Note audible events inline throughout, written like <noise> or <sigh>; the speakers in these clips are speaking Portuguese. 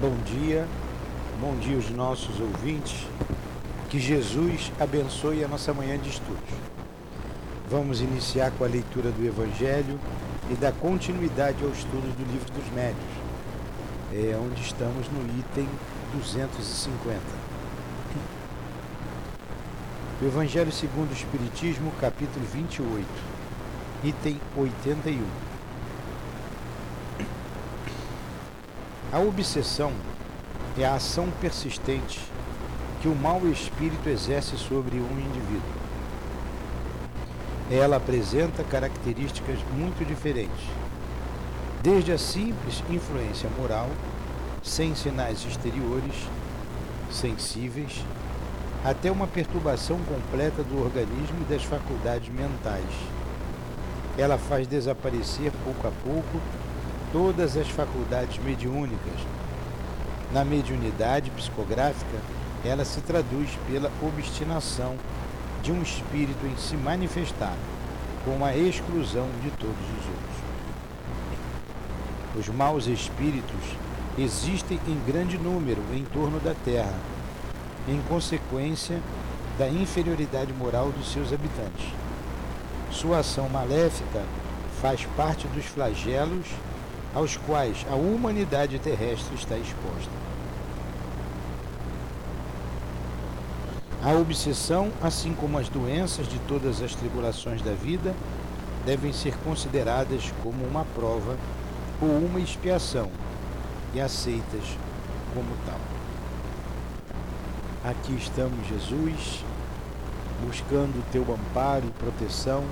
Bom dia, bom dia aos nossos ouvintes. Que Jesus abençoe a nossa manhã de estudos. Vamos iniciar com a leitura do Evangelho e dar continuidade ao estudo do Livro dos Médios, é onde estamos no item 250. O Evangelho segundo o Espiritismo, capítulo 28, item 81. A obsessão é a ação persistente que o mau espírito exerce sobre um indivíduo. Ela apresenta características muito diferentes, desde a simples influência moral, sem sinais exteriores, sensíveis, até uma perturbação completa do organismo e das faculdades mentais. Ela faz desaparecer pouco a pouco todas as faculdades mediúnicas. Na mediunidade psicográfica, ela se traduz pela obstinação de um espírito em se manifestar, com a exclusão de todos os outros. Os maus espíritos existem em grande número em torno da Terra, em consequência da inferioridade moral dos seus habitantes. Sua ação maléfica faz parte dos flagelos aos quais a humanidade terrestre está exposta. A obsessão, assim como as doenças de todas as tribulações da vida, devem ser consideradas como uma prova ou uma expiação e aceitas como tal. Aqui estamos, Jesus, buscando o teu amparo e proteção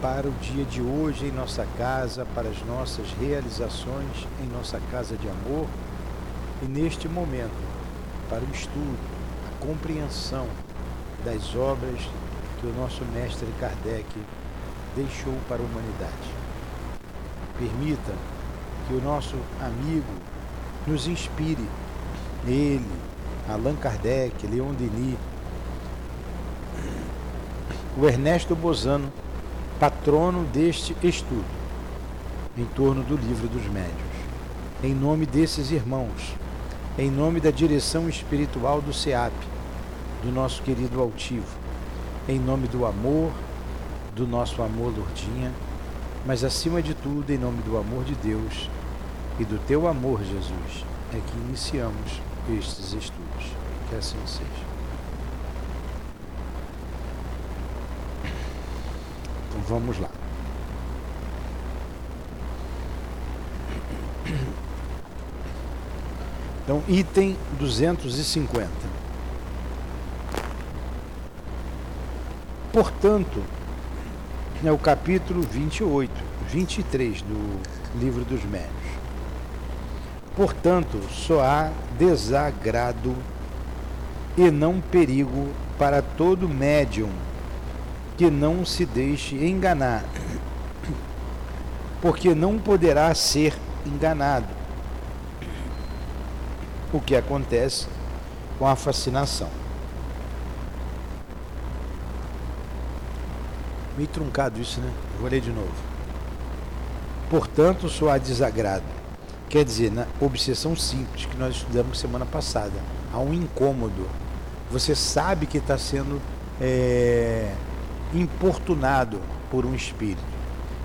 para o dia de hoje em nossa casa, para as nossas realizações em nossa casa de amor e neste momento para o estudo, a compreensão das obras que o nosso mestre Kardec deixou para a humanidade. Permita que o nosso amigo nos inspire, ele, Allan Kardec, Leon Denis, o Ernesto Bozano, patrono deste estudo, em torno do livro dos médios. Em nome desses irmãos, em nome da direção espiritual do SEAP, do nosso querido altivo, em nome do amor, do nosso amor, Lourdinha, mas acima de tudo, em nome do amor de Deus e do teu amor, Jesus, é que iniciamos estes estudos. Que assim seja. Vamos lá. Então, item 250. Portanto, é o capítulo 28, 23 do Livro dos Médios. Portanto, só há desagrado e não perigo para todo médium que não se deixe enganar, porque não poderá ser enganado. O que acontece com a fascinação. Meio truncado isso, né? Vou ler de novo. Portanto, só há desagrado. Quer dizer, na obsessão simples que nós estudamos semana passada, há um incômodo. Você sabe que está sendo é, importunado por um espírito.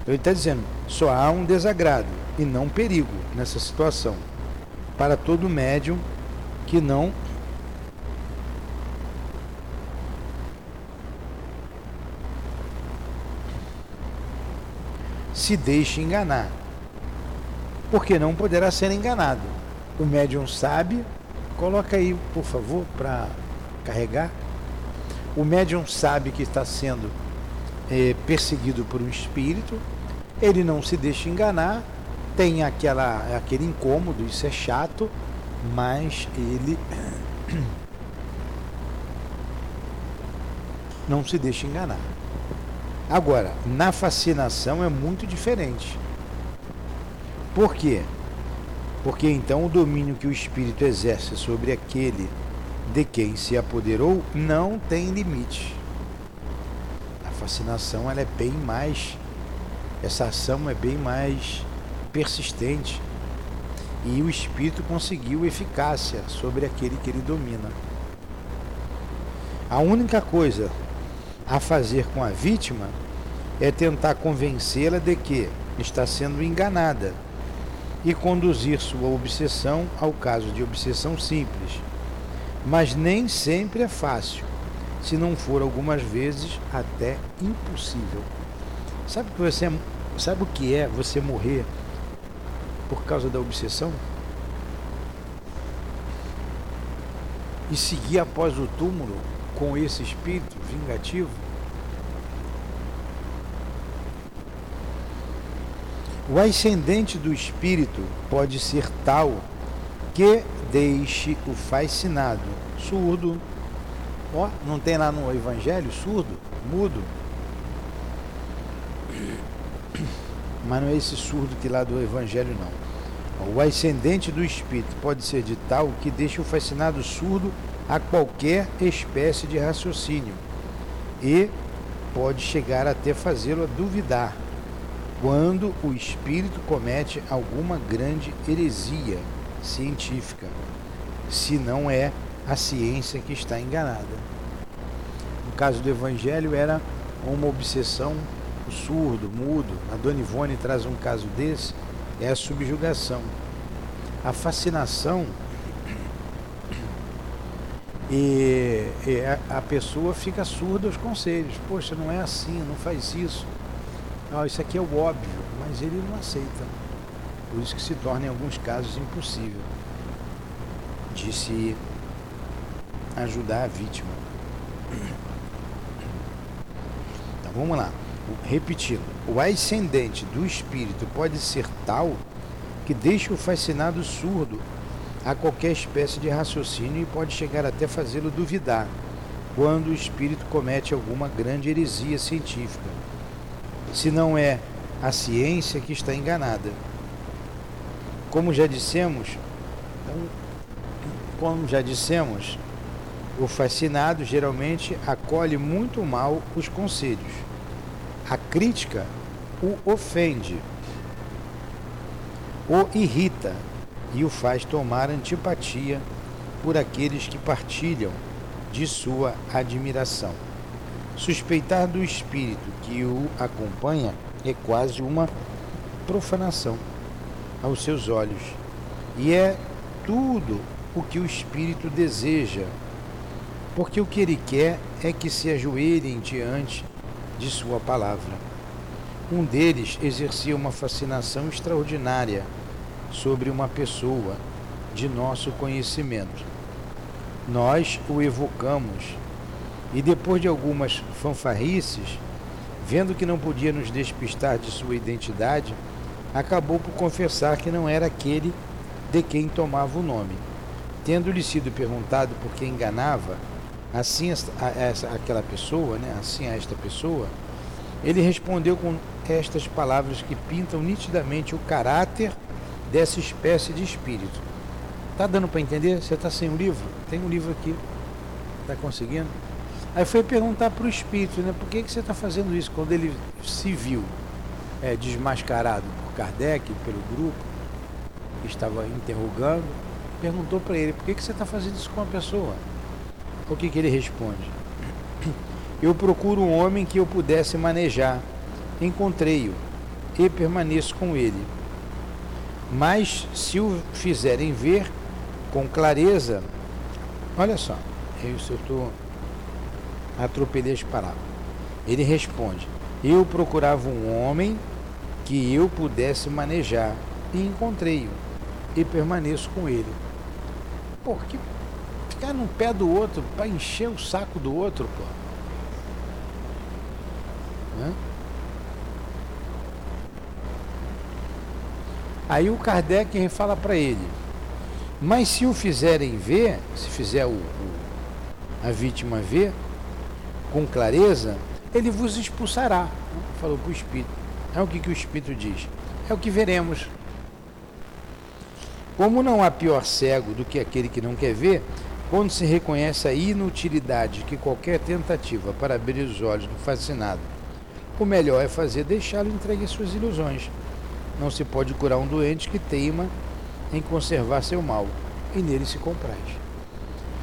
Então ele está dizendo, só há um desagrado e não perigo nessa situação. Para todo médium que não se deixe enganar. Porque não poderá ser enganado. O médium sabe, coloca aí, por favor, para carregar. O médium sabe que está sendo é, perseguido por um espírito, ele não se deixa enganar, tem aquela, aquele incômodo, isso é chato, mas ele <coughs> não se deixa enganar. Agora, na fascinação é muito diferente. Por quê? Porque então o domínio que o espírito exerce sobre aquele de quem se apoderou não tem limite. A fascinação ela é bem mais, essa ação é bem mais persistente. e o espírito conseguiu eficácia sobre aquele que ele domina. A única coisa a fazer com a vítima é tentar convencê-la de que está sendo enganada e conduzir sua obsessão ao caso de obsessão simples. Mas nem sempre é fácil, se não for algumas vezes até impossível. Sabe que você sabe o que é você morrer por causa da obsessão? E seguir após o túmulo com esse espírito vingativo? O ascendente do espírito pode ser tal que deixe o fascinado, surdo. Ó, não tem lá no Evangelho surdo, mudo. Mas não é esse surdo que lá do Evangelho não. O ascendente do espírito pode ser de tal que deixe o fascinado surdo a qualquer espécie de raciocínio e pode chegar até fazê-lo duvidar quando o espírito comete alguma grande heresia científica, se não é a ciência que está enganada. No caso do Evangelho, era uma obsessão, o surdo, mudo. A Dona Ivone traz um caso desse, é a subjugação. A fascinação <clears throat> e, e a, a, pessoa fica surda aos conselhos. Poxa, não é assim, não faz isso. Ah, isso aqui é o óbvio, mas ele não aceita. Por isso que se torna em alguns casos impossível de se ajudar a vítima. Então vamos lá. Repetindo, o ascendente do espírito pode ser tal que deixa o fascinado surdo a qualquer espécie de raciocínio e pode chegar até fazê-lo duvidar quando o espírito comete alguma grande heresia científica. Se não é a ciência que está enganada. Como já dissemos, então, como já dissemos, o fascinado geralmente acolhe muito mal os conselhos. A crítica o ofende, o irrita e o faz tomar antipatia por aqueles que partilham de sua admiração. Suspeitar do espírito que o acompanha é quase uma profanação aos seus olhos, e é tudo o que o espírito deseja, porque o que ele quer é que se ajoelhem diante de sua palavra. Um deles exercia uma fascinação extraordinária sobre uma pessoa de nosso conhecimento. Nós o evocamos e, depois de algumas fanfarrices, vendo que não podia nos despistar de sua identidade, acabou por confessar que não era aquele de quem tomava o nome. Tendo-lhe sido perguntado por quem enganava, assim a essa, aquela pessoa, né, assim a esta pessoa, ele respondeu com estas palavras que pintam nitidamente o caráter dessa espécie de espírito. Tá dando para entender? Você está sem o livro? Tem um livro aqui. Está conseguindo? Aí foi perguntar para o espírito, né? Por que, que você está fazendo isso? Quando ele se viu é, desmascarado Kardec, pelo grupo, que estava interrogando, perguntou para ele, por que, que você está fazendo isso com a pessoa? O que, que ele responde? Eu procuro um homem que eu pudesse manejar. Encontrei-o e permaneço com ele. Mas se o fizerem ver com clareza, olha só, eu estou atropelei as palavras. Ele responde: Eu procurava um homem que eu pudesse manejar e encontrei-o e permaneço com ele. Pô, que ficar no pé do outro para encher o saco do outro, pô. Né? Aí o Kardec fala para ele: Mas se o fizerem ver, se fizer o, o a vítima ver, com clareza, ele vos expulsará. Falou para o Espírito. É o que, que o Espírito diz. É o que veremos. Como não há pior cego do que aquele que não quer ver, quando se reconhece a inutilidade que qualquer tentativa para abrir os olhos do fascinado, o melhor é fazer deixá-lo entregue às suas ilusões. Não se pode curar um doente que teima em conservar seu mal, e nele se compraz.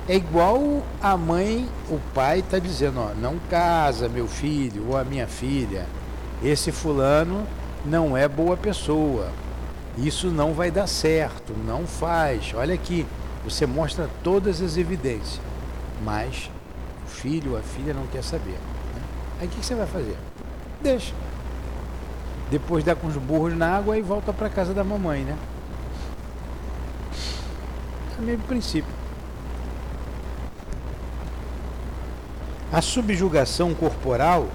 É igual a mãe, o pai está dizendo, ó, não casa meu filho ou a minha filha. Esse fulano não é boa pessoa. Isso não vai dar certo, não faz. Olha aqui, você mostra todas as evidências, mas o filho a filha não quer saber. Né? Aí o que você vai fazer? Deixa. Depois dá com os burros na água e volta para casa da mamãe, né? É o mesmo princípio. A subjugação corporal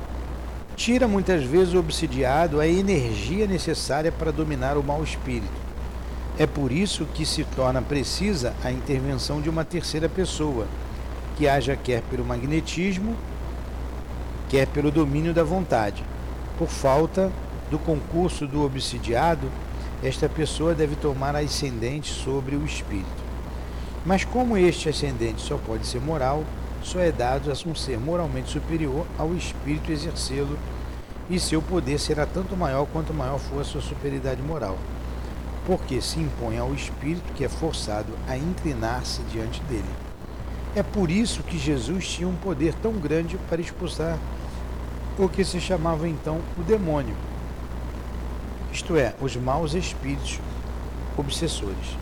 tira muitas vezes o obsidiado a energia necessária para dominar o mau espírito. É por isso que se torna precisa a intervenção de uma terceira pessoa, que haja quer pelo magnetismo, quer pelo domínio da vontade. Por falta do concurso do obsidiado, esta pessoa deve tomar ascendente sobre o espírito. Mas como este ascendente só pode ser moral, só é dado a um ser moralmente superior ao espírito exercê-lo, e seu poder será tanto maior quanto maior for a sua superioridade moral, porque se impõe ao espírito que é forçado a inclinar-se diante dele. É por isso que Jesus tinha um poder tão grande para expulsar o que se chamava então o demônio, isto é, os maus espíritos obsessores.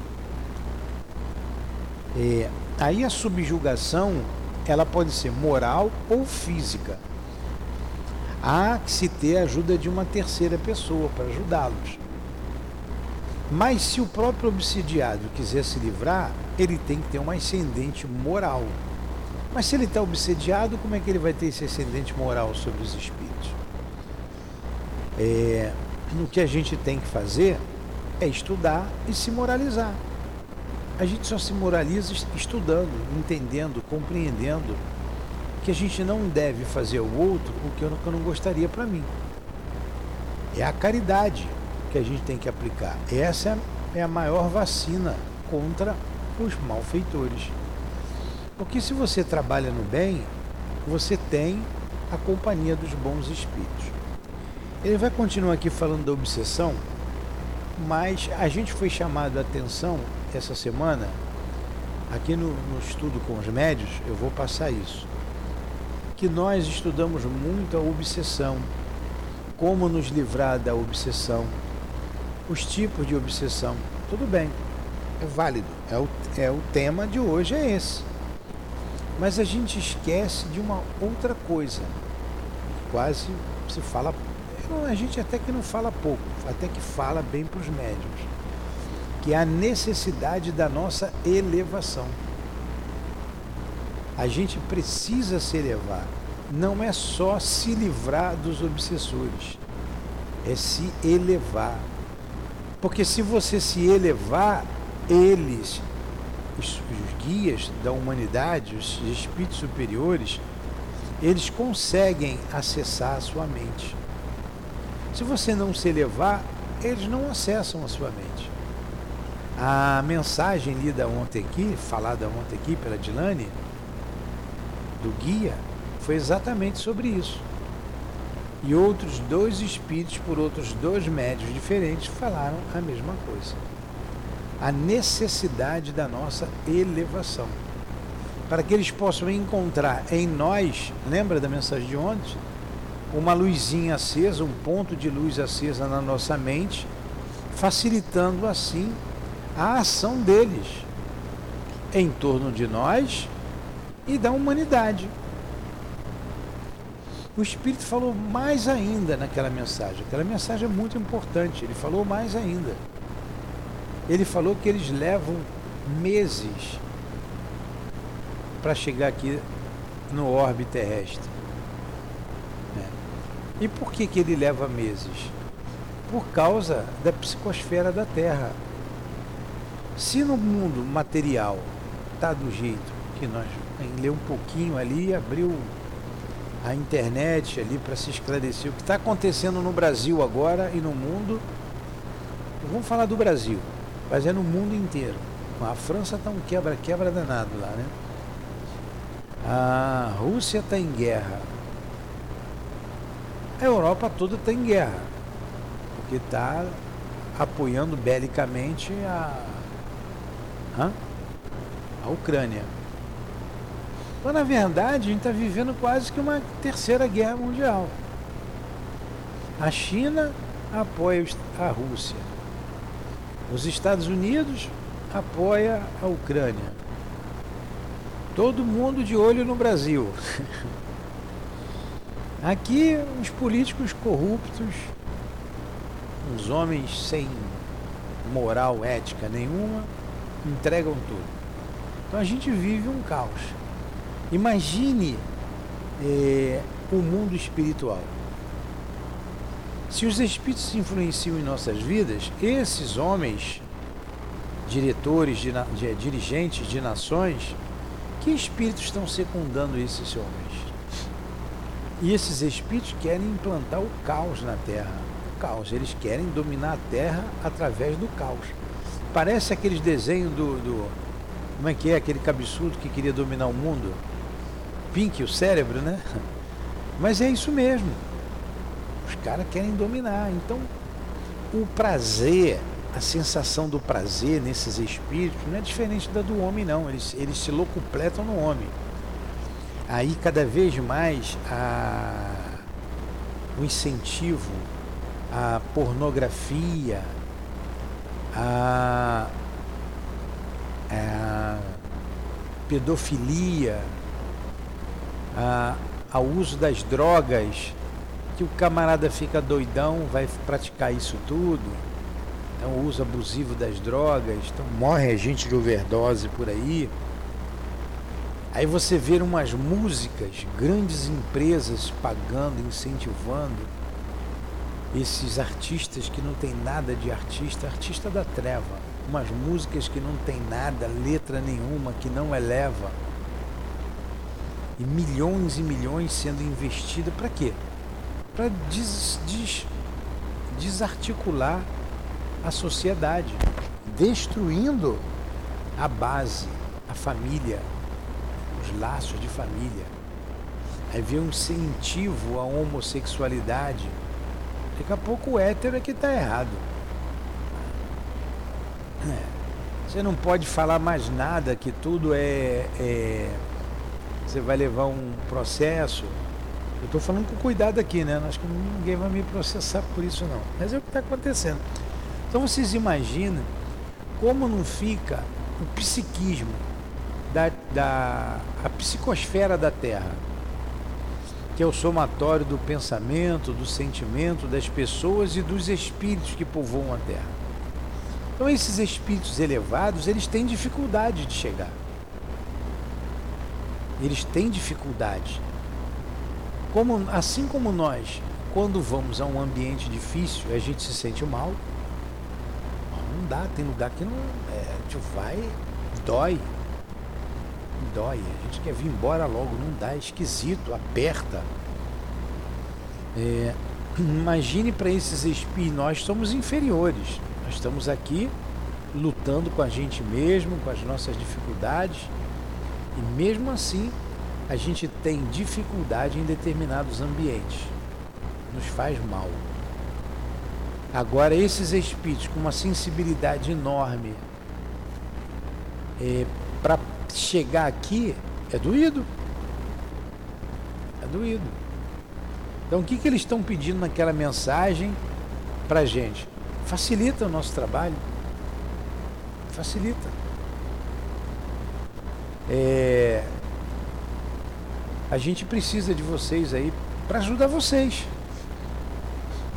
É, aí a subjugação ela pode ser moral ou física. Há que se ter a ajuda de uma terceira pessoa para ajudá-los. Mas se o próprio obsidiado quiser se livrar, ele tem que ter um ascendente moral. Mas se ele está obsediado, como é que ele vai ter esse ascendente moral sobre os espíritos? É, o que a gente tem que fazer é estudar e se moralizar. A gente só se moraliza estudando, entendendo, compreendendo que a gente não deve fazer ao outro o que eu não, que eu não gostaria para mim. É a caridade que a gente tem que aplicar. Essa é a maior vacina contra os malfeitores. Porque se você trabalha no bem, você tem a companhia dos bons espíritos. Ele vai continuar aqui falando da obsessão, mas a gente foi chamado a atenção essa semana, aqui no, no estudo com os médios, eu vou passar isso, que nós estudamos muito a obsessão, como nos livrar da obsessão, os tipos de obsessão. Tudo bem, é válido, é o, é o tema de hoje, é esse. Mas a gente esquece de uma outra coisa, quase se fala, a gente até que não fala pouco, até que fala bem para os médios que a necessidade da nossa elevação. A gente precisa se elevar. Não é só se livrar dos obsessores, é se elevar. Porque se você se elevar, eles, os, os guias da humanidade, os espíritos superiores, eles conseguem acessar a sua mente. Se você não se elevar, eles não acessam a sua mente. A mensagem lida ontem aqui, falada ontem aqui pela Dilane, do guia, foi exatamente sobre isso. E outros dois espíritos, por outros dois médios diferentes, falaram a mesma coisa. A necessidade da nossa elevação. Para que eles possam encontrar em nós, lembra da mensagem de ontem? Uma luzinha acesa, um ponto de luz acesa na nossa mente, facilitando assim a ação deles em torno de nós e da humanidade. O Espírito falou mais ainda naquela mensagem. Aquela mensagem é muito importante. Ele falou mais ainda. Ele falou que eles levam meses para chegar aqui no orbe terrestre. É. E por que, que ele leva meses? Por causa da psicosfera da Terra. Se no mundo material está do jeito que nós lê um pouquinho ali, abriu a internet ali para se esclarecer o que está acontecendo no Brasil agora e no mundo. Vamos falar do Brasil, mas é no mundo inteiro. A França está um quebra-quebra danado lá, né? A Rússia está em guerra. A Europa toda está em guerra, porque está apoiando belicamente a Hã? A Ucrânia. Então, na verdade, a gente está vivendo quase que uma terceira guerra mundial. A China apoia a Rússia. Os Estados Unidos apoia a Ucrânia. Todo mundo de olho no Brasil. <laughs> Aqui os políticos corruptos, os homens sem moral, ética nenhuma, entregam tudo. Então a gente vive um caos. Imagine eh, o mundo espiritual. Se os espíritos influenciam em nossas vidas, esses homens, diretores, de, de, dirigentes de nações, que espíritos estão secundando esses homens? E esses espíritos querem implantar o caos na Terra. O caos. Eles querem dominar a Terra através do caos. Parece aqueles desenhos do, do. Como é que é? Aquele cabeçudo que queria dominar o mundo. Pink, o cérebro, né? <laughs> Mas é isso mesmo. Os caras querem dominar. Então, o prazer, a sensação do prazer nesses espíritos não é diferente da do homem, não. Eles, eles se locupletam no homem. Aí, cada vez mais, a, o incentivo à pornografia, a, a pedofilia, a, ao uso das drogas, que o camarada fica doidão, vai praticar isso tudo. Então, o uso abusivo das drogas, então morre gente de overdose por aí. Aí você vê umas músicas, grandes empresas pagando, incentivando esses artistas que não tem nada de artista, artista da treva, umas músicas que não tem nada, letra nenhuma, que não eleva. E milhões e milhões sendo investidos para quê? Para des, des, desarticular a sociedade, destruindo a base, a família, os laços de família. Aí vem um incentivo à homossexualidade. Daqui a pouco o hétero é que está errado. É. Você não pode falar mais nada, que tudo é, é você vai levar um processo. Eu estou falando com cuidado aqui, né? Acho que ninguém vai me processar por isso não. Mas é o que está acontecendo. Então vocês imaginam como não fica o psiquismo da, da a psicosfera da Terra, que é o somatório do pensamento, do sentimento das pessoas e dos espíritos que povoam a Terra. Então esses espíritos elevados, eles têm dificuldade de chegar. Eles têm dificuldade. Como, assim como nós, quando vamos a um ambiente difícil, a gente se sente mal. Não dá, tem lugar que não. É, vai, dói, dói. A gente quer vir embora logo, não dá, é esquisito, aperta. É, imagine para esses espíritos, nós somos inferiores. Nós estamos aqui lutando com a gente mesmo, com as nossas dificuldades, e mesmo assim a gente tem dificuldade em determinados ambientes. Nos faz mal. Agora, esses espíritos com uma sensibilidade enorme é, para chegar aqui é doído. É doído. Então o que, que eles estão pedindo naquela mensagem para a gente? Facilita o nosso trabalho. Facilita. É, a gente precisa de vocês aí para ajudar vocês.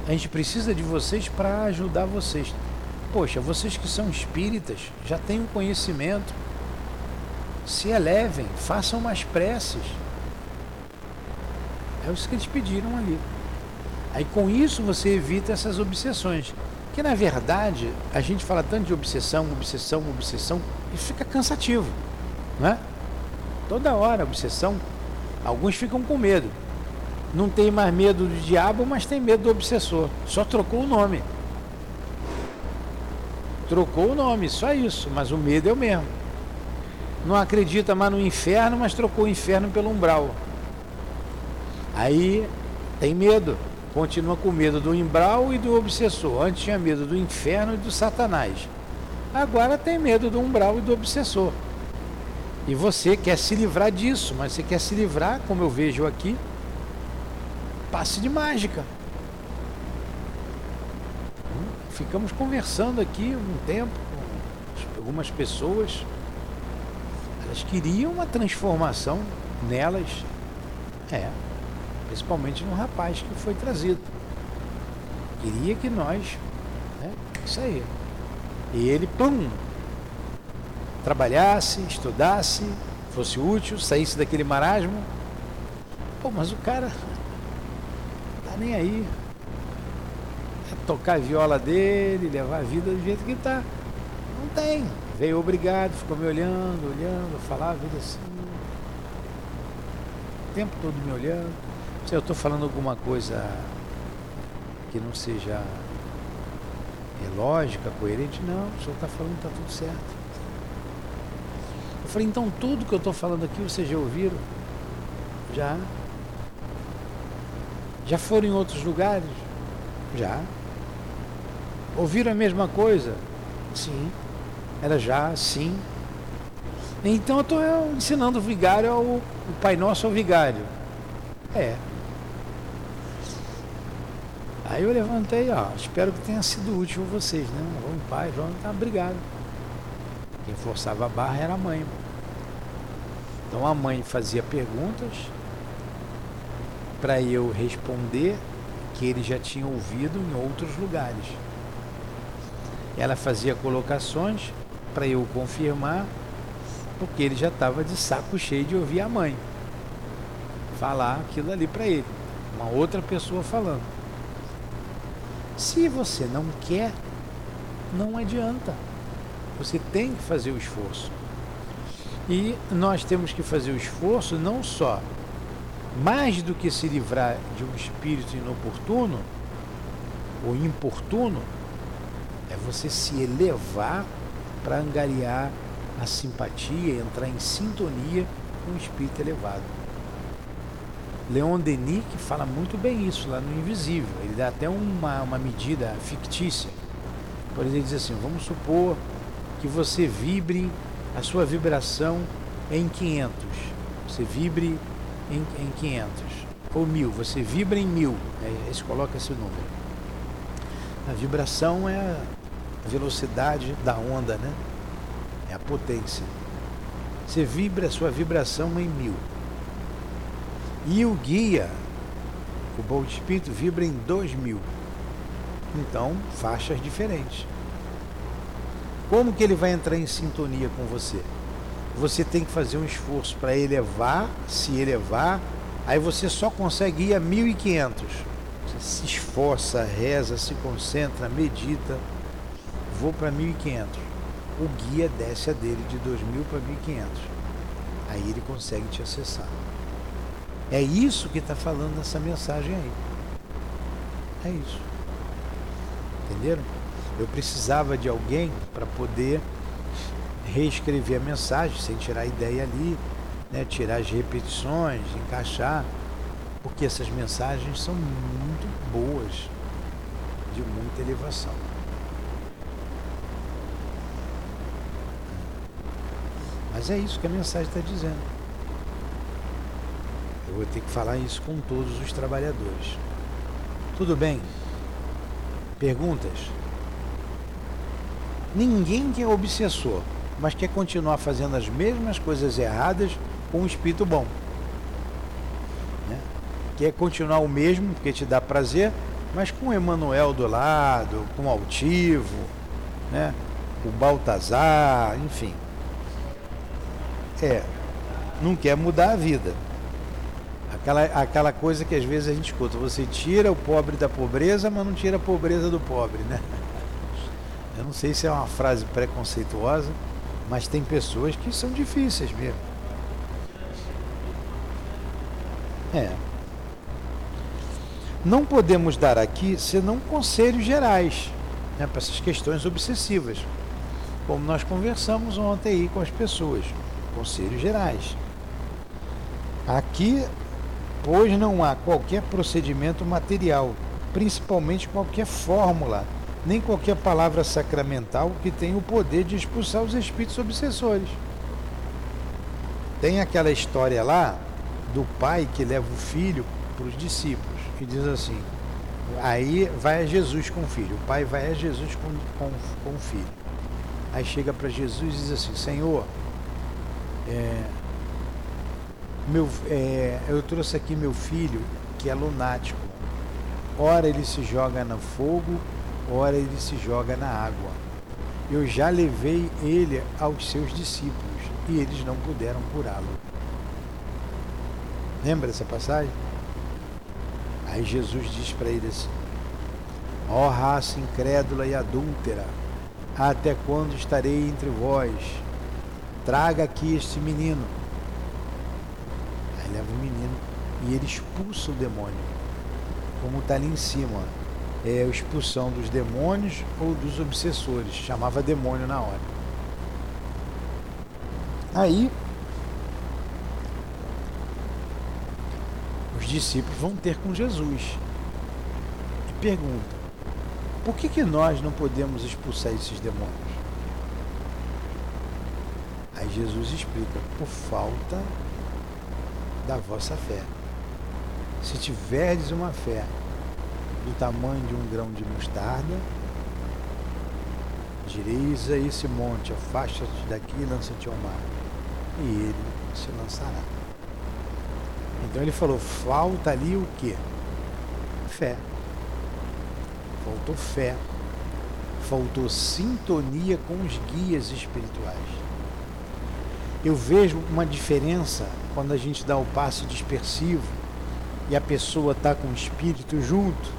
A gente precisa de vocês para ajudar vocês. Poxa, vocês que são espíritas já têm um conhecimento se elevem, façam umas preces. É isso que eles pediram ali. Aí com isso você evita essas obsessões. Que na verdade a gente fala tanto de obsessão, obsessão, obsessão e fica cansativo, né? Toda hora obsessão. Alguns ficam com medo. Não tem mais medo do diabo, mas tem medo do obsessor. Só trocou o nome. Trocou o nome, só isso, mas o medo é o mesmo não acredita mais no inferno, mas trocou o inferno pelo umbral. Aí tem medo, continua com medo do umbral e do obsessor. Antes tinha medo do inferno e do satanás. Agora tem medo do umbral e do obsessor. E você quer se livrar disso, mas você quer se livrar, como eu vejo aqui, passe de mágica. Ficamos conversando aqui um tempo com algumas pessoas. Elas queriam uma transformação nelas. É, principalmente no rapaz que foi trazido. Queria que nós, né, isso aí. E ele, pum, trabalhasse, estudasse, fosse útil, saísse daquele marasmo. Pô, mas o cara <laughs> tá nem aí. É tocar a viola dele, levar a vida do jeito que tá. Não tem. Veio obrigado, ficou me olhando, olhando, falava a vida assim. O tempo todo me olhando. Se eu estou falando alguma coisa que não seja lógica, coerente, não, o senhor está falando está tudo certo. Eu falei, então tudo que eu estou falando aqui vocês já ouviram? Já. Já foram em outros lugares? Já. Ouviram a mesma coisa? Sim. Era já, sim. Então eu estou ensinando o vigário ao o Pai Nosso ao vigário. É. Aí eu levantei, ó, espero que tenha sido útil vocês, né? Vamos, pai, vamos, tá, obrigado. Quem forçava a barra era a mãe. Então a mãe fazia perguntas para eu responder que ele já tinha ouvido em outros lugares. Ela fazia colocações para eu confirmar, porque ele já estava de saco cheio de ouvir a mãe falar aquilo ali para ele, uma outra pessoa falando. Se você não quer, não adianta. Você tem que fazer o esforço. E nós temos que fazer o esforço não só mais do que se livrar de um espírito inoportuno ou importuno, é você se elevar para angariar a simpatia, entrar em sintonia com o espírito elevado. Leon Denis que fala muito bem isso lá no Invisível. Ele dá até uma, uma medida fictícia. Por exemplo, ele diz assim: vamos supor que você vibre a sua vibração em 500. Você vibre em, em 500. Ou mil. Você vibra em mil. É, esse coloca esse número. A vibração é velocidade da onda, né? É a potência. Você vibra sua vibração em mil. E o guia, o bom espírito, vibra em 2 mil. Então, faixas diferentes. Como que ele vai entrar em sintonia com você? Você tem que fazer um esforço para elevar, se elevar, aí você só consegue ir a 1500. Você se esforça, reza, se concentra, medita. Vou para 1500. O guia desce a dele de 2000 para 1500. Aí ele consegue te acessar. É isso que está falando nessa mensagem aí. É isso. Entenderam? Eu precisava de alguém para poder reescrever a mensagem sem tirar a ideia ali, né? tirar as repetições, encaixar, porque essas mensagens são muito boas, de muita elevação. Mas é isso que a mensagem está dizendo. Eu vou ter que falar isso com todos os trabalhadores. Tudo bem? Perguntas? Ninguém que é obsessor, mas quer continuar fazendo as mesmas coisas erradas com um espírito bom. Né? Quer continuar o mesmo, porque te dá prazer, mas com o do lado, com o Altivo, né? o Baltazar, enfim. É, não quer mudar a vida. Aquela, aquela coisa que às vezes a gente escuta, você tira o pobre da pobreza, mas não tira a pobreza do pobre, né? Eu não sei se é uma frase preconceituosa, mas tem pessoas que são difíceis mesmo. É. Não podemos dar aqui senão conselhos gerais né, para essas questões obsessivas, como nós conversamos ontem aí com as pessoas. Conselhos gerais. Aqui pois não há qualquer procedimento material, principalmente qualquer fórmula, nem qualquer palavra sacramental que tenha o poder de expulsar os espíritos obsessores. Tem aquela história lá do pai que leva o filho para os discípulos e diz assim: aí vai a Jesus com o filho, o pai vai a Jesus com, com, com o filho. Aí chega para Jesus e diz assim: Senhor, é, meu, é, eu trouxe aqui meu filho que é lunático. Ora ele se joga no fogo, ora ele se joga na água. Eu já levei ele aos seus discípulos e eles não puderam curá-lo. Lembra essa passagem? Aí Jesus diz para ele assim: Ó oh, raça incrédula e adúltera, até quando estarei entre vós? Traga aqui este menino. Aí leva o menino e ele expulsa o demônio. Como está ali em cima, é a expulsão dos demônios ou dos obsessores. Chamava demônio na hora. Aí os discípulos vão ter com Jesus e perguntam: por que, que nós não podemos expulsar esses demônios? Aí Jesus explica: por falta da vossa fé. Se tiverdes uma fé do tamanho de um grão de mostarda, direis a esse monte, afasta-te daqui e lança-te ao mar, e ele se lançará. Então ele falou, falta ali o quê? Fé. Faltou fé. Faltou sintonia com os guias espirituais. Eu vejo uma diferença quando a gente dá o passo dispersivo e a pessoa está com o espírito junto.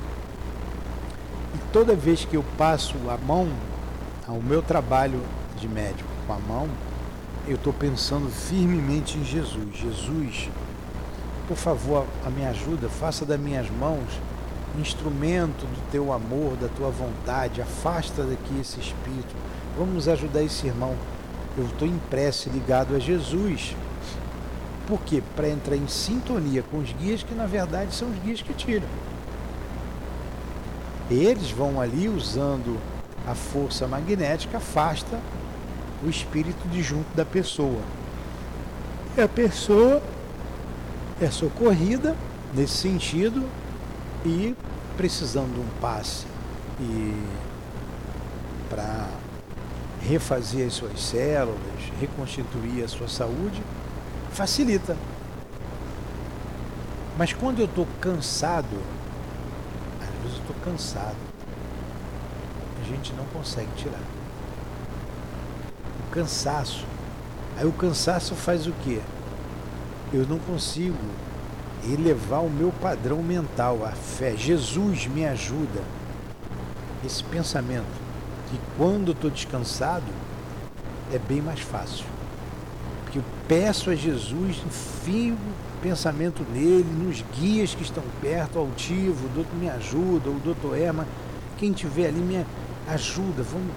E toda vez que eu passo a mão ao meu trabalho de médico com a mão, eu estou pensando firmemente em Jesus. Jesus, por favor, a me ajuda, faça das minhas mãos instrumento do teu amor, da tua vontade, afasta daqui esse espírito. Vamos ajudar esse irmão. Eu estou em prece ligado a Jesus. Por quê? Para entrar em sintonia com os guias que na verdade são os guias que tiram. Eles vão ali usando a força magnética, afasta o espírito de junto da pessoa. E a pessoa é socorrida nesse sentido e precisando de um passe e para refazer as suas células, reconstituir a sua saúde, facilita. Mas quando eu estou cansado, às vezes eu estou cansado, a gente não consegue tirar. O cansaço. Aí o cansaço faz o quê? Eu não consigo elevar o meu padrão mental, a fé. Jesus me ajuda. Esse pensamento. Que quando estou descansado, é bem mais fácil. Porque eu peço a Jesus, enfio o pensamento nele, nos guias que estão perto, altivo, o doutor me ajuda, o doutor Erma, quem tiver ali me ajuda, vamos.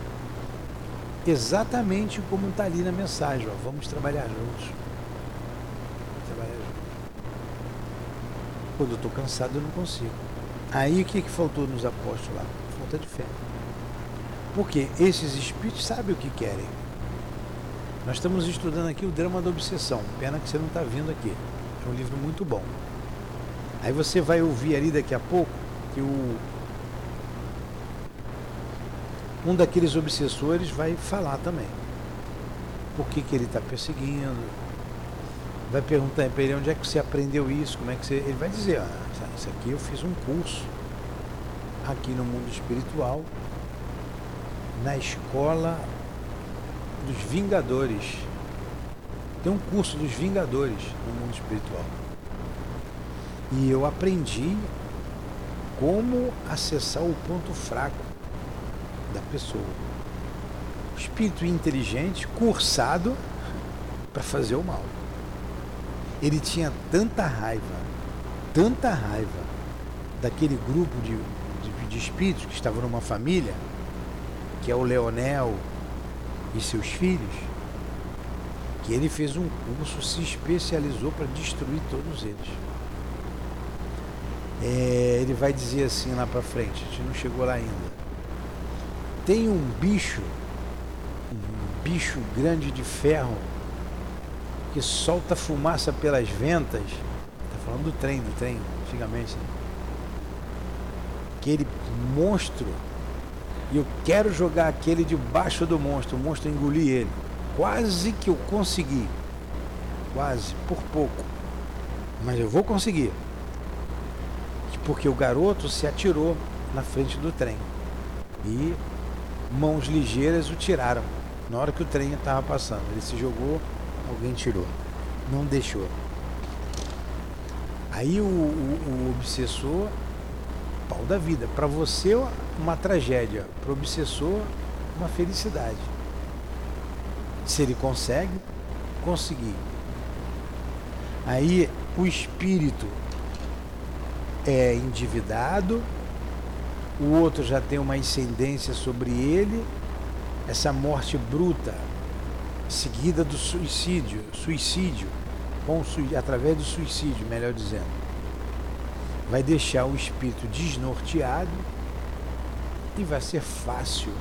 Exatamente como está ali na mensagem, ó, vamos trabalhar juntos. Trabalhar juntos. Quando eu estou cansado, eu não consigo. Aí o que, que faltou nos apóstolos lá? Falta de fé. Porque esses espíritos sabem o que querem. Nós estamos estudando aqui o drama da obsessão. Pena que você não está vindo aqui. É um livro muito bom. Aí você vai ouvir ali daqui a pouco que o um daqueles obsessores vai falar também. Por que, que ele está perseguindo? Vai perguntar para ele onde é que você aprendeu isso, como é que você. Ele vai dizer, ah, isso aqui eu fiz um curso aqui no mundo espiritual, na escola dos Vingadores. Tem um curso dos Vingadores no mundo espiritual. E eu aprendi como acessar o ponto fraco da pessoa. Espírito inteligente, cursado para fazer o mal. Ele tinha tanta raiva, tanta raiva daquele grupo de, de, de espíritos que estavam numa família, que é o Leonel, e seus filhos, que ele fez um curso, se especializou para destruir todos eles. É, ele vai dizer assim lá para frente, a gente não chegou lá ainda. tem um bicho, um bicho grande de ferro, que solta fumaça pelas ventas. Tá falando do trem, do trem, antigamente. Né? Aquele monstro. E eu quero jogar aquele debaixo do monstro, o monstro engolir ele. Quase que eu consegui. Quase, por pouco. Mas eu vou conseguir. Porque o garoto se atirou na frente do trem. E mãos ligeiras o tiraram. Na hora que o trem estava passando. Ele se jogou, alguém tirou. Não deixou. Aí o, o, o obsessor, pau da vida. Para você, uma tragédia. Para o obsessor, uma felicidade. Se ele consegue, conseguir. Aí o espírito é endividado, o outro já tem uma ascendência sobre ele, essa morte bruta, seguida do suicídio, suicídio, com, através do suicídio, melhor dizendo, vai deixar o espírito desnorteado e vai ser fácil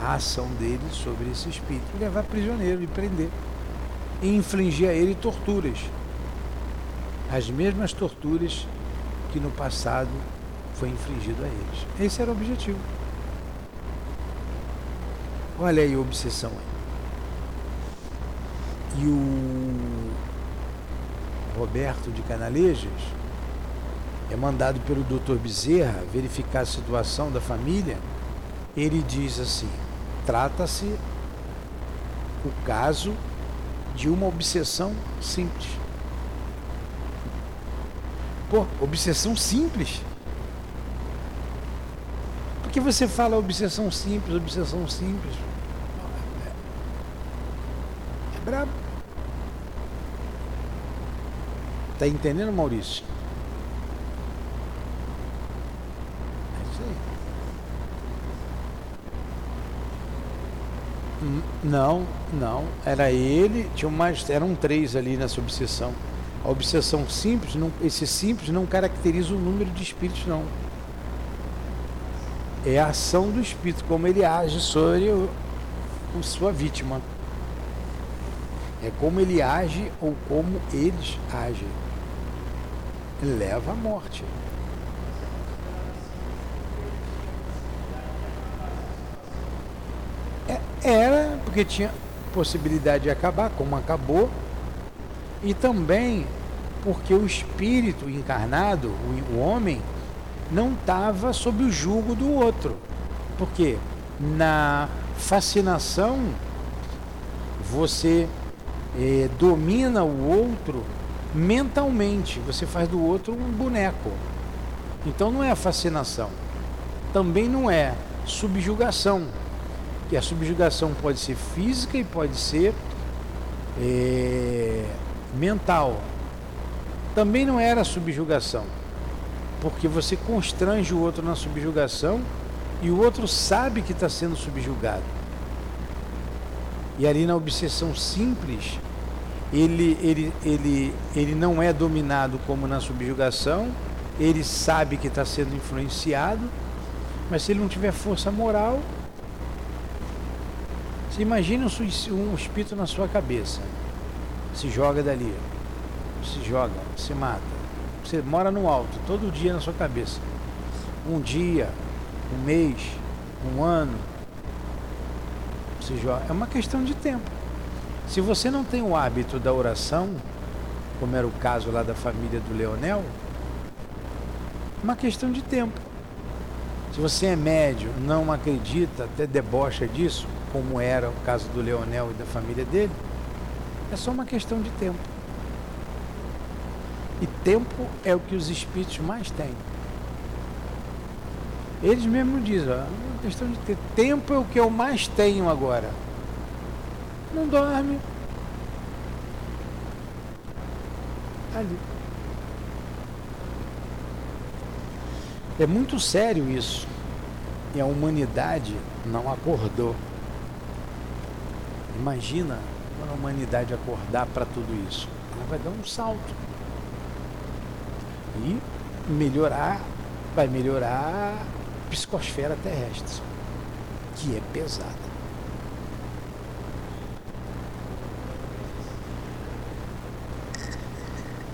a ação dele sobre esse espírito, levar prisioneiro e prender, e infligir a ele torturas, as mesmas torturas que no passado foi infligido a eles. Esse era o objetivo. Olha aí a obsessão aí. E o Roberto de Canalejas é mandado pelo Dr. Bezerra verificar a situação da família. Ele diz assim: trata-se o caso de uma obsessão simples. Pô, obsessão simples? Por que você fala obsessão simples, obsessão simples? É brabo. Tá entendendo, Maurício? É isso aí. Não, não. Era ele, tinha mais, eram três ali nessa obsessão. A obsessão simples, não, esse simples não caracteriza o número de espíritos, não. É a ação do espírito, como ele age sobre o, o sua vítima. É como ele age ou como eles agem. Leva à morte. É, era porque tinha possibilidade de acabar, como acabou, e também porque o espírito encarnado, o, homem, não estava sob o jugo do outro. Porque na fascinação você eh, domina o outro mentalmente, você faz do outro um boneco. Então não é fascinação. Também não é subjugação. Que a subjugação pode ser física e pode ser eh, mental. Também não era subjugação, porque você constrange o outro na subjugação e o outro sabe que está sendo subjugado. E ali na obsessão simples, ele, ele, ele, ele não é dominado como na subjugação, ele sabe que está sendo influenciado, mas se ele não tiver força moral, você imagina um, um espírito na sua cabeça se joga dali, se joga, se mata. Você mora no alto, todo dia na sua cabeça. Um dia, um mês, um ano, se joga. É uma questão de tempo. Se você não tem o hábito da oração, como era o caso lá da família do Leonel, é uma questão de tempo. Se você é médio, não acredita, até debocha disso, como era o caso do Leonel e da família dele, é só uma questão de tempo. E tempo é o que os espíritos mais têm. Eles mesmos dizem, ó, é questão de ter tempo é o que eu mais tenho agora. Não dorme. Ali. É muito sério isso. E a humanidade não acordou. Imagina quando a humanidade acordar para tudo isso? Ela vai dar um salto. E melhorar, vai melhorar a psicosfera terrestre. que é pesada.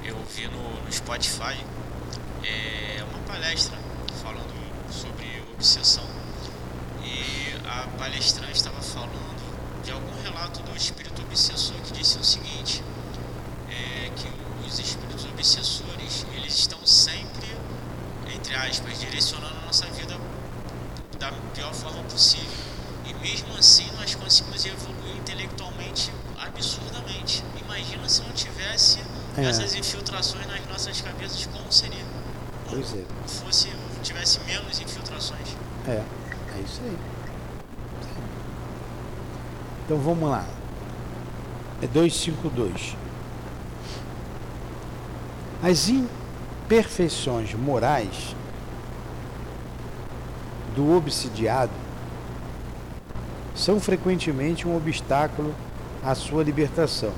Eu vi no, no Spotify é, uma palestra falando sobre obsessão e a palestrante estava falando de algum relato do espírito obsessor que disse o seguinte é, que os espíritos obsessores eles estão sempre entre aspas direcionando a nossa vida da pior forma possível e mesmo assim nós conseguimos evoluir intelectualmente absurdamente imagina se não tivesse é. essas infiltrações nas nossas cabeças como seria Pois é. Fosse, tivesse menos infiltrações. É, é isso aí. Então vamos lá. É 252. As imperfeições morais do obsidiado são frequentemente um obstáculo à sua libertação.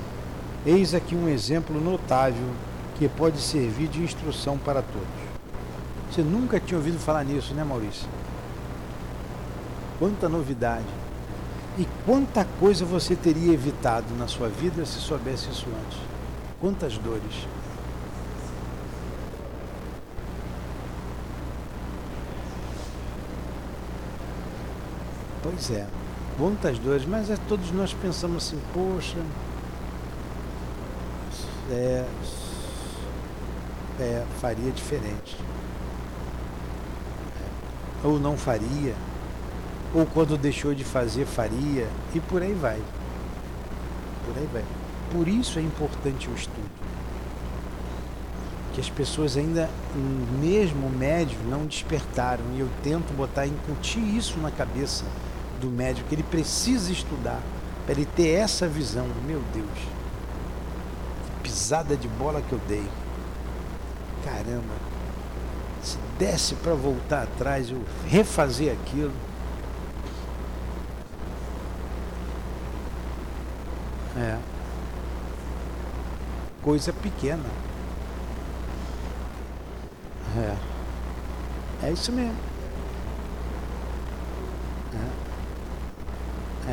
Eis aqui um exemplo notável que pode servir de instrução para todos. Você nunca tinha ouvido falar nisso, né, Maurício? Quanta novidade. E quanta coisa você teria evitado na sua vida se soubesse isso antes. Quantas dores. Pois é, quantas dores, mas é, todos nós pensamos assim, poxa, é, é, faria diferente ou não faria, ou quando deixou de fazer, faria, e por aí vai. Por aí vai. Por isso é importante o estudo. Que as pessoas ainda, mesmo médio, não despertaram. E eu tento botar, incutir isso na cabeça do médico, ele precisa estudar, para ele ter essa visão. Meu Deus, pisada de bola que eu dei. Caramba, se desse para voltar atrás, eu refazer aquilo. É. Coisa pequena. É. É isso mesmo.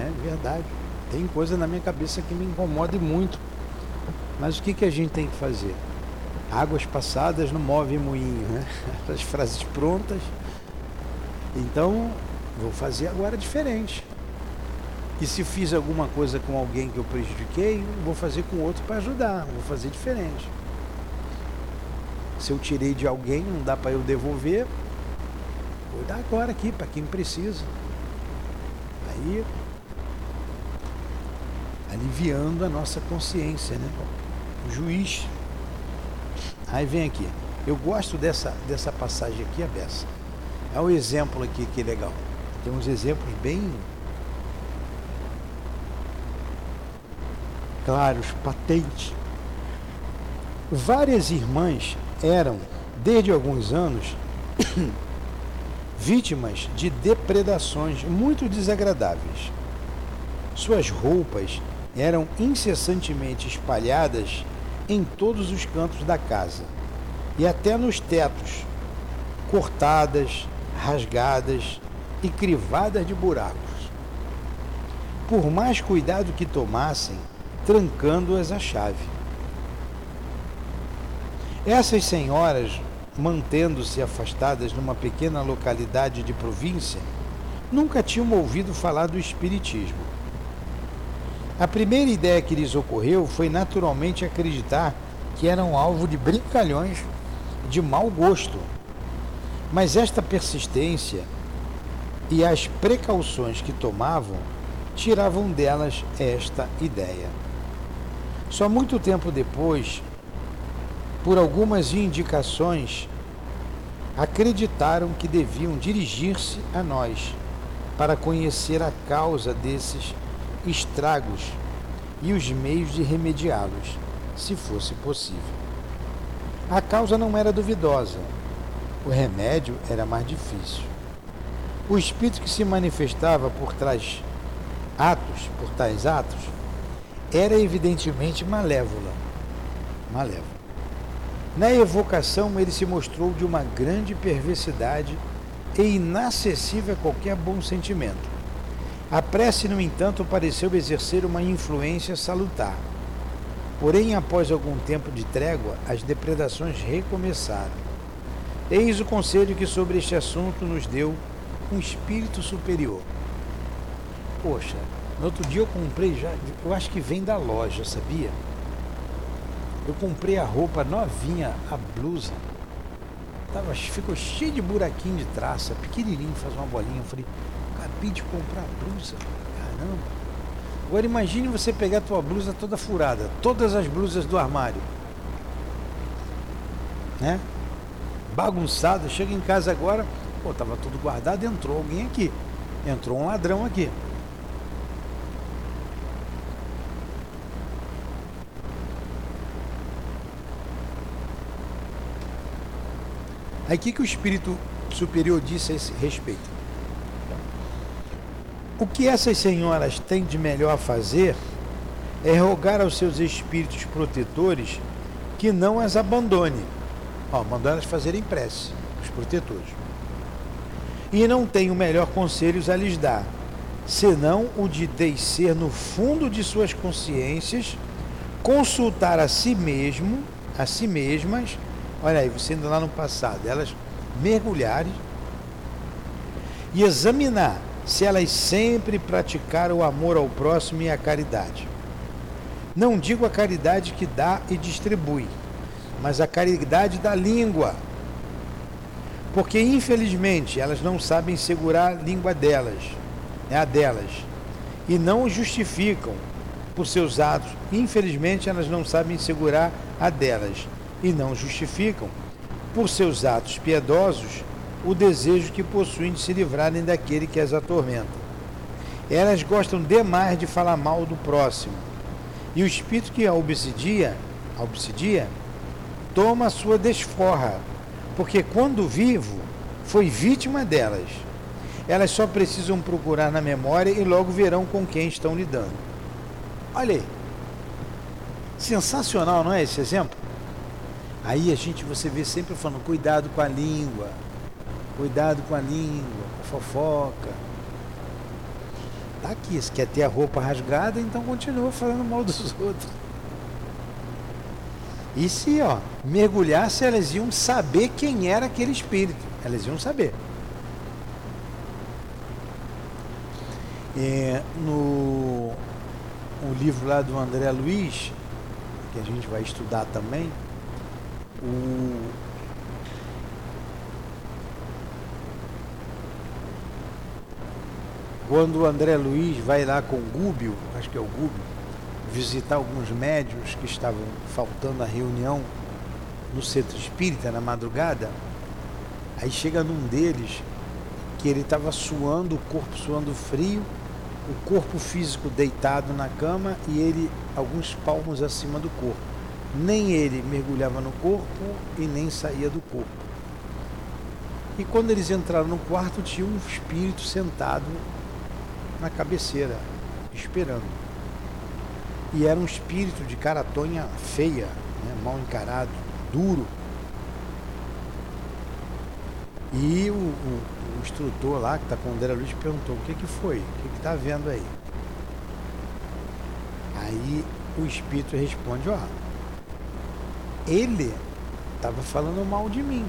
É. É verdade. Tem coisa na minha cabeça que me incomoda muito. Mas o que, que a gente tem que fazer? Águas passadas não movem moinho, né? <laughs> As frases prontas. Então, vou fazer agora diferente. E se fiz alguma coisa com alguém que eu prejudiquei, vou fazer com outro para ajudar, vou fazer diferente. Se eu tirei de alguém, não dá para eu devolver, vou dar agora aqui para quem precisa. Aí aliviando a nossa consciência, né? O juiz Aí vem aqui. Eu gosto dessa, dessa passagem aqui, a beça. É um exemplo aqui que é legal. Tem uns exemplos bem claros, patentes. Várias irmãs eram, desde alguns anos, <coughs> vítimas de depredações muito desagradáveis. Suas roupas eram incessantemente espalhadas em todos os cantos da casa e até nos tetos, cortadas, rasgadas e crivadas de buracos. Por mais cuidado que tomassem, trancando-as a chave. Essas senhoras, mantendo-se afastadas numa pequena localidade de província, nunca tinham ouvido falar do Espiritismo a primeira ideia que lhes ocorreu foi naturalmente acreditar que eram alvo de brincalhões de mau gosto. Mas esta persistência e as precauções que tomavam tiravam delas esta ideia. Só muito tempo depois, por algumas indicações, acreditaram que deviam dirigir-se a nós para conhecer a causa desses estragos e os meios de remediá-los, se fosse possível. A causa não era duvidosa, o remédio era mais difícil. O espírito que se manifestava por trás atos, por tais atos, era evidentemente malévola. Malévola. Na evocação, ele se mostrou de uma grande perversidade e inacessível a qualquer bom sentimento A prece, no entanto, pareceu exercer uma influência salutar. Porém, após algum tempo de trégua, as depredações recomeçaram. Eis o conselho que sobre este assunto nos deu um espírito superior. Poxa, no outro dia eu comprei já, eu acho que vem da loja, sabia? Eu comprei a roupa novinha, a blusa. Tava, ficou cheio de buraquinho de traça, pequenininho, faz uma bolinha. Eu falei, acabei de comprar a blusa. Caramba. Agora imagine você pegar a tua blusa toda furada, todas as blusas do armário. Né? Bagunçada, chega em casa agora, pô, tava tudo guardado, entrou alguém aqui. Entrou um ladrão aqui. Aí o que, que o espírito superior disse a esse respeito? O que essas senhoras têm de melhor fazer é rogar aos seus espíritos protetores que não as abandone. Ó, mandando elas fazerem prece, os protetores. E não tenho melhor conselhos a lhes dar, senão o de descer no fundo de suas consciências, consultar a si mesmo, a si mesmas, Olha aí, você indo lá no passado, elas mergulharem e examinar se elas sempre praticaram o amor ao próximo e a caridade. Não digo a caridade que dá e distribui, mas a caridade da língua. Porque infelizmente elas não sabem segurar a língua delas, é a delas, e não justificam por seus atos. Infelizmente elas não sabem segurar a delas e não justificam, por seus atos piedosos, o desejo que possuem de se livrarem daquele que as atormenta. Elas gostam demais de falar mal do próximo, e o espírito que a obsidia, a obsidia toma a sua desforra, porque quando vivo foi vítima delas. Elas só precisam procurar na memória e logo verão com quem estão lidando. Olha aí. Sensacional, não é esse exemplo? Aí a gente, você vê sempre falando, cuidado com a língua, cuidado com a língua, com a fofoca. Tá aqui, se quer ter a roupa rasgada, então continua falando mal dos <laughs> outros. E se, ó, mergulhasse, elas iam saber quem era aquele espírito. Elas iam saber. É, no o livro lá do André Luiz, que a gente vai estudar também, o quando o André Luiz vai lá com o Gúbio, acho que é o Gúbio, visitar alguns médios que estavam faltando a reunião no centro espírita na madrugada, aí chega num deles que ele estava suando, o corpo suando frio, o corpo físico deitado na cama e ele alguns palmos acima do corpo nem ele mergulhava no corpo e nem saía do corpo. E quando eles entraram no quarto, tinha um espírito sentado na cabeceira, esperando. E era um espírito de caratonha feia, né, mal encarado, duro. E o, o, o instrutor lá, que está com o André Luiz, perguntou: o que, que foi? O que está vendo aí? Aí o espírito responde: ó, oh, ele estava falando mal de mim.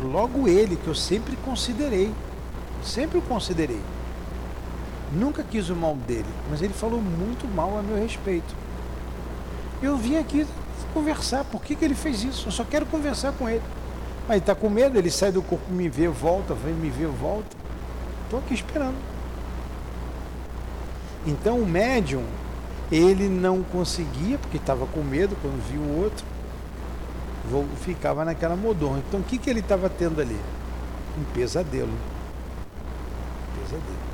Logo ele, que eu sempre considerei, sempre o considerei. Nunca quis o mal dele, mas ele falou muito mal a meu respeito. Eu vim aqui conversar, por que, que ele fez isso? Eu só quero conversar com ele. Mas ele está com medo, ele sai do corpo, me vê, volta, vem me ver, volta. Estou aqui esperando. Então o médium, ele não conseguia, porque estava com medo quando viu o outro, ficava naquela modorra. Então o que, que ele estava tendo ali? Um pesadelo. Pesadelo.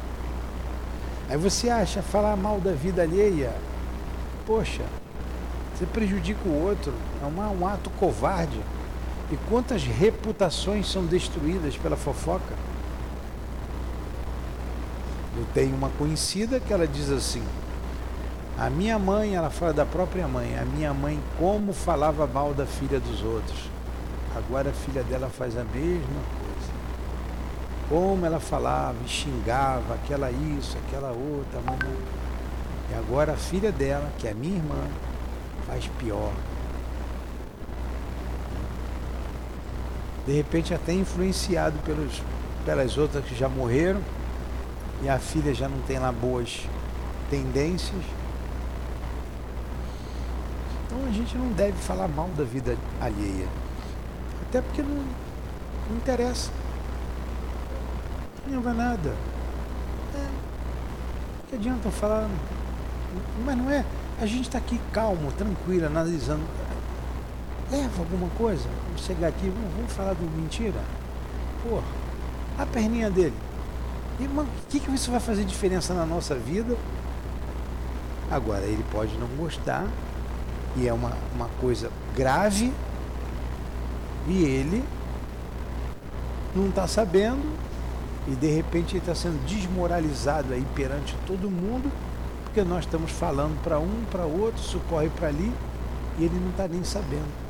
Aí você acha falar mal da vida alheia, poxa, você prejudica o outro, é uma, um ato covarde. E quantas reputações são destruídas pela fofoca? Eu tenho uma conhecida que ela diz assim: a minha mãe, ela fala da própria mãe, a minha mãe como falava mal da filha dos outros. Agora a filha dela faz a mesma coisa. Como ela falava, xingava, aquela isso, aquela outra. Mamãe. E agora a filha dela, que é minha irmã, faz pior. De repente até influenciado pelos, pelas outras que já morreram e a filha já não tem lá boas tendências. Então a gente não deve falar mal da vida alheia. Até porque não, não interessa. Não vai nada. É, que adianta falar. Mas não é. A gente está aqui calmo, tranquilo, analisando. Leva alguma coisa. Vamos chegar aqui, vamos, vamos falar de mentira. Porra, a perninha dele. E, mano, o que, que isso vai fazer diferença na nossa vida? Agora, ele pode não gostar, e é uma, uma coisa grave, e ele não está sabendo, e de repente ele está sendo desmoralizado aí perante todo mundo, porque nós estamos falando para um, para outro, isso corre para ali, e ele não está nem sabendo.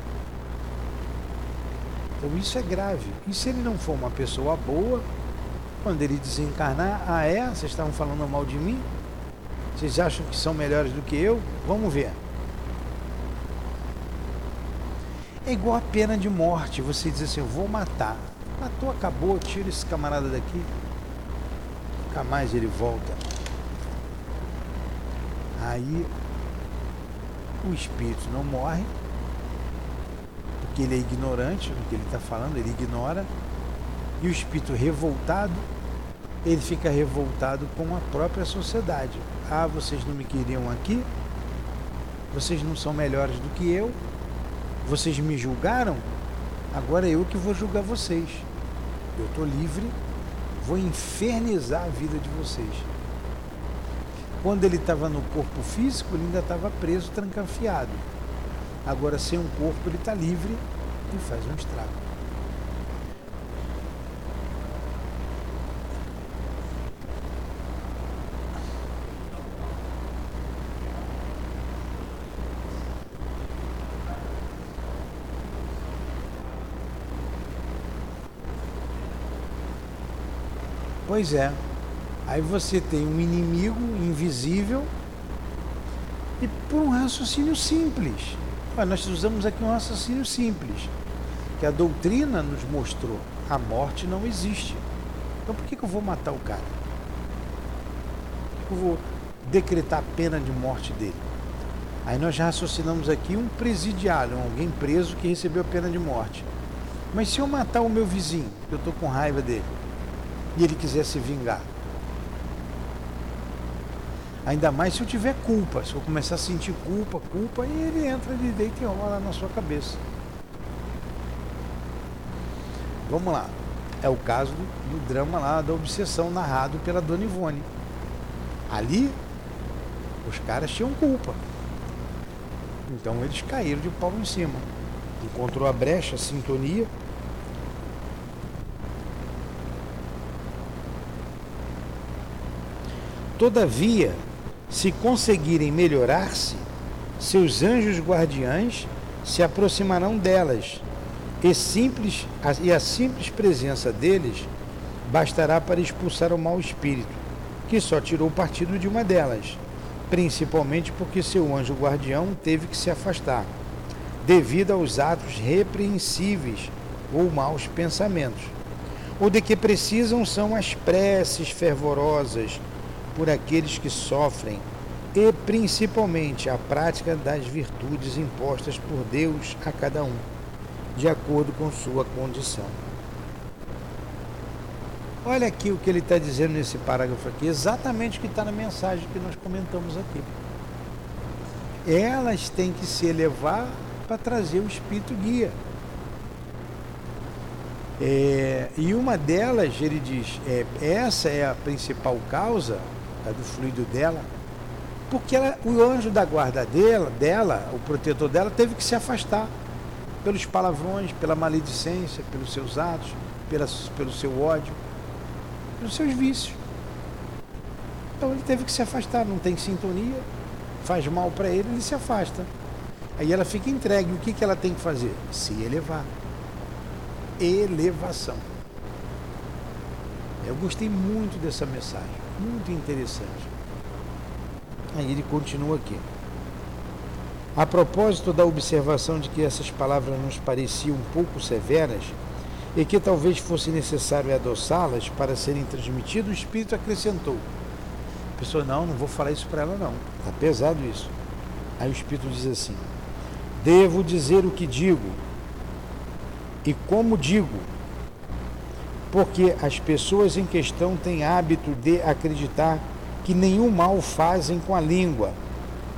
Então isso é grave. E se ele não for uma pessoa boa, quando ele desencarnar, ah é? Vocês estavam falando mal de mim? Vocês acham que são melhores do que eu? Vamos ver. É igual a pena de morte. Você diz assim, eu vou matar. Matou, acabou, tira esse camarada daqui. Nunca mais ele volta. Aí o espírito não morre, porque ele é ignorante do que ele está falando, ele ignora e o espírito revoltado, ele fica revoltado com a própria sociedade. Ah, vocês não me queriam aqui? Vocês não são melhores do que eu? Vocês me julgaram? Agora é eu que vou julgar vocês. Eu estou livre, vou infernizar a vida de vocês. Quando ele estava no corpo físico, ele ainda estava preso, trancafiado. Agora, sem um corpo, ele está livre e faz um estrago. Pois é. Aí você tem um inimigo invisível e por um raciocínio simples. nós usamos aqui um raciocínio simples, que a doutrina nos mostrou. A morte não existe. Então por que, que eu vou matar o cara? Eu vou decretar a pena de morte dele. Aí nós raciocinamos aqui um presidiário, alguém preso que recebeu a pena de morte. Mas se eu matar o meu vizinho, eu estou com raiva dele, e ele quiser se vingar. Ainda mais se eu tiver culpa, se eu começar a sentir culpa, culpa, e ele entra de deita e rola na sua cabeça. Vamos lá. É o caso do, drama lá da obsessão narrado pela Dona Ivone. Ali, os caras tinham culpa. Então eles caíram de pau em cima. Encontrou a brecha, a sintonia, Todavia, se conseguirem melhorar-se, seus anjos guardiães se aproximarão delas, e, simples, e a simples presença deles bastará para expulsar o mau espírito, que só tirou partido de uma delas, principalmente porque seu anjo guardião teve que se afastar, devido aos atos repreensíveis ou maus pensamentos. O de que precisam são as preces fervorosas por aqueles que sofrem e principalmente a prática das virtudes impostas por Deus a cada um, de acordo com sua condição. Olha aqui o que ele está dizendo nesse parágrafo aqui, exatamente o que está na mensagem que nós comentamos aqui. Elas têm que se elevar para trazer o Espírito guia. É, e uma delas, ele diz, é, essa é a principal causa do fluido dela, porque ela, o anjo da guarda dela, dela, o protetor dela, teve que se afastar pelos palavrões, pela maledicência, pelos seus atos, pela, pelo seu ódio, pelos seus vícios. Então ele teve que se afastar, não tem sintonia, faz mal para ele, ele se afasta. Aí ela fica entregue. O que, que ela tem que fazer? Se elevar. Elevação. Eu gostei muito dessa mensagem, muito interessante. Aí ele continua aqui. A propósito da observação de que essas palavras nos pareciam um pouco severas e que talvez fosse necessário adoçá-las para serem transmitidas, o Espírito acrescentou. A pessoa, não, não vou falar isso para ela não. Está pesado isso. Aí o Espírito diz assim: Devo dizer o que digo e como digo, porque as pessoas em questão têm hábito de acreditar que nenhum mal fazem com a língua,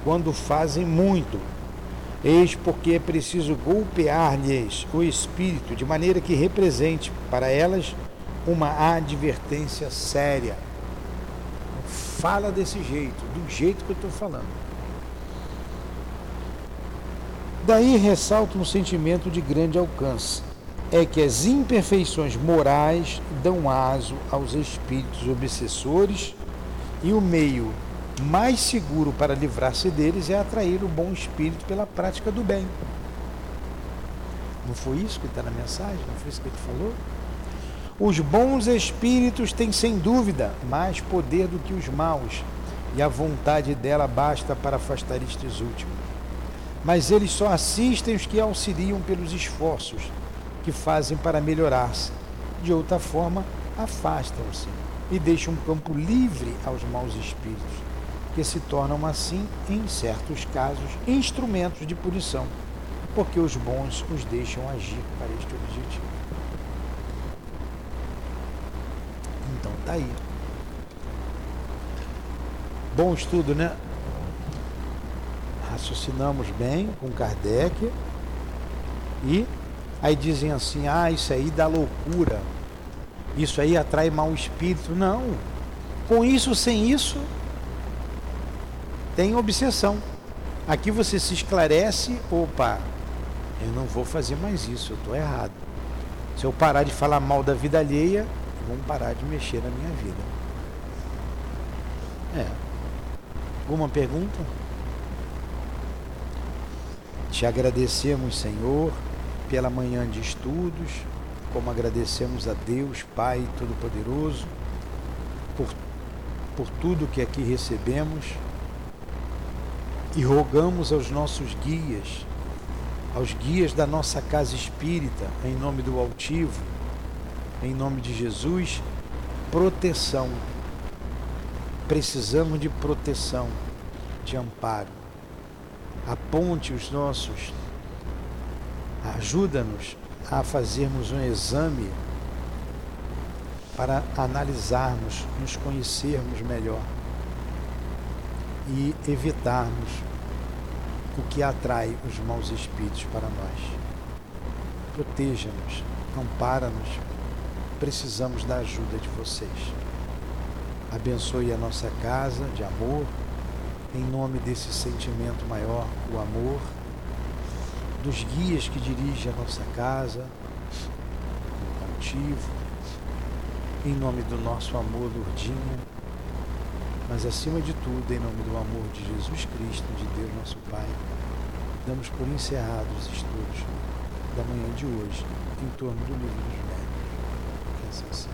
quando fazem muito. Eis porque é preciso golpear-lhes o espírito, de maneira que represente para elas uma advertência séria. Fala desse jeito, do jeito que eu estou falando. Daí ressalta um sentimento de grande alcance é que as imperfeições morais dão aso aos espíritos obsessores e o meio mais seguro para livrar-se deles é atrair o bom espírito pela prática do bem. Não foi isso que está na mensagem? Não foi isso que ele falou? Os bons espíritos têm sem dúvida mais poder do que os maus, e a vontade dela basta para afastar estes últimos. Mas eles só assistem os que auxiliam pelos esforços que fazem para melhorar-se. De outra forma, afastam-se e deixam um campo livre aos maus espíritos, que se tornam assim, em certos casos, instrumentos de punição, porque os bons os deixam agir para este objetivo. Então tá aí. Bom estudo, né? Raciocinamos bem com Kardec e Aí dizem assim: ah, isso aí dá loucura, isso aí atrai mau espírito. Não. Com isso, sem isso, tem obsessão. Aqui você se esclarece: opa, eu não vou fazer mais isso, eu estou errado. Se eu parar de falar mal da vida alheia, vão parar de mexer na minha vida. É. Alguma pergunta? Te agradecemos, Senhor pela manhã de estudos, como agradecemos a Deus, Pai Todo-Poderoso, por, por tudo que aqui recebemos e rogamos aos nossos guias, aos guias da nossa casa espírita, em nome do Altivo, em nome de Jesus, proteção. Precisamos de proteção, de amparo. Aponte os nossos Ajuda-nos a fazermos um exame para analisarmos, nos conhecermos melhor e evitarmos o que atrai os maus espíritos para nós. Proteja-nos, ampara-nos, precisamos da ajuda de vocês. Abençoe a nossa casa de amor, em nome desse sentimento maior, o amor dos guias que dirigem a nossa casa, o altivo, em nome do nosso amor, Lourdinha, mas acima de tudo, em nome do amor de Jesus Cristo, de Deus nosso Pai, damos por encerrados os estudos da manhã de hoje em torno do livro dos médicos. Que assim seja.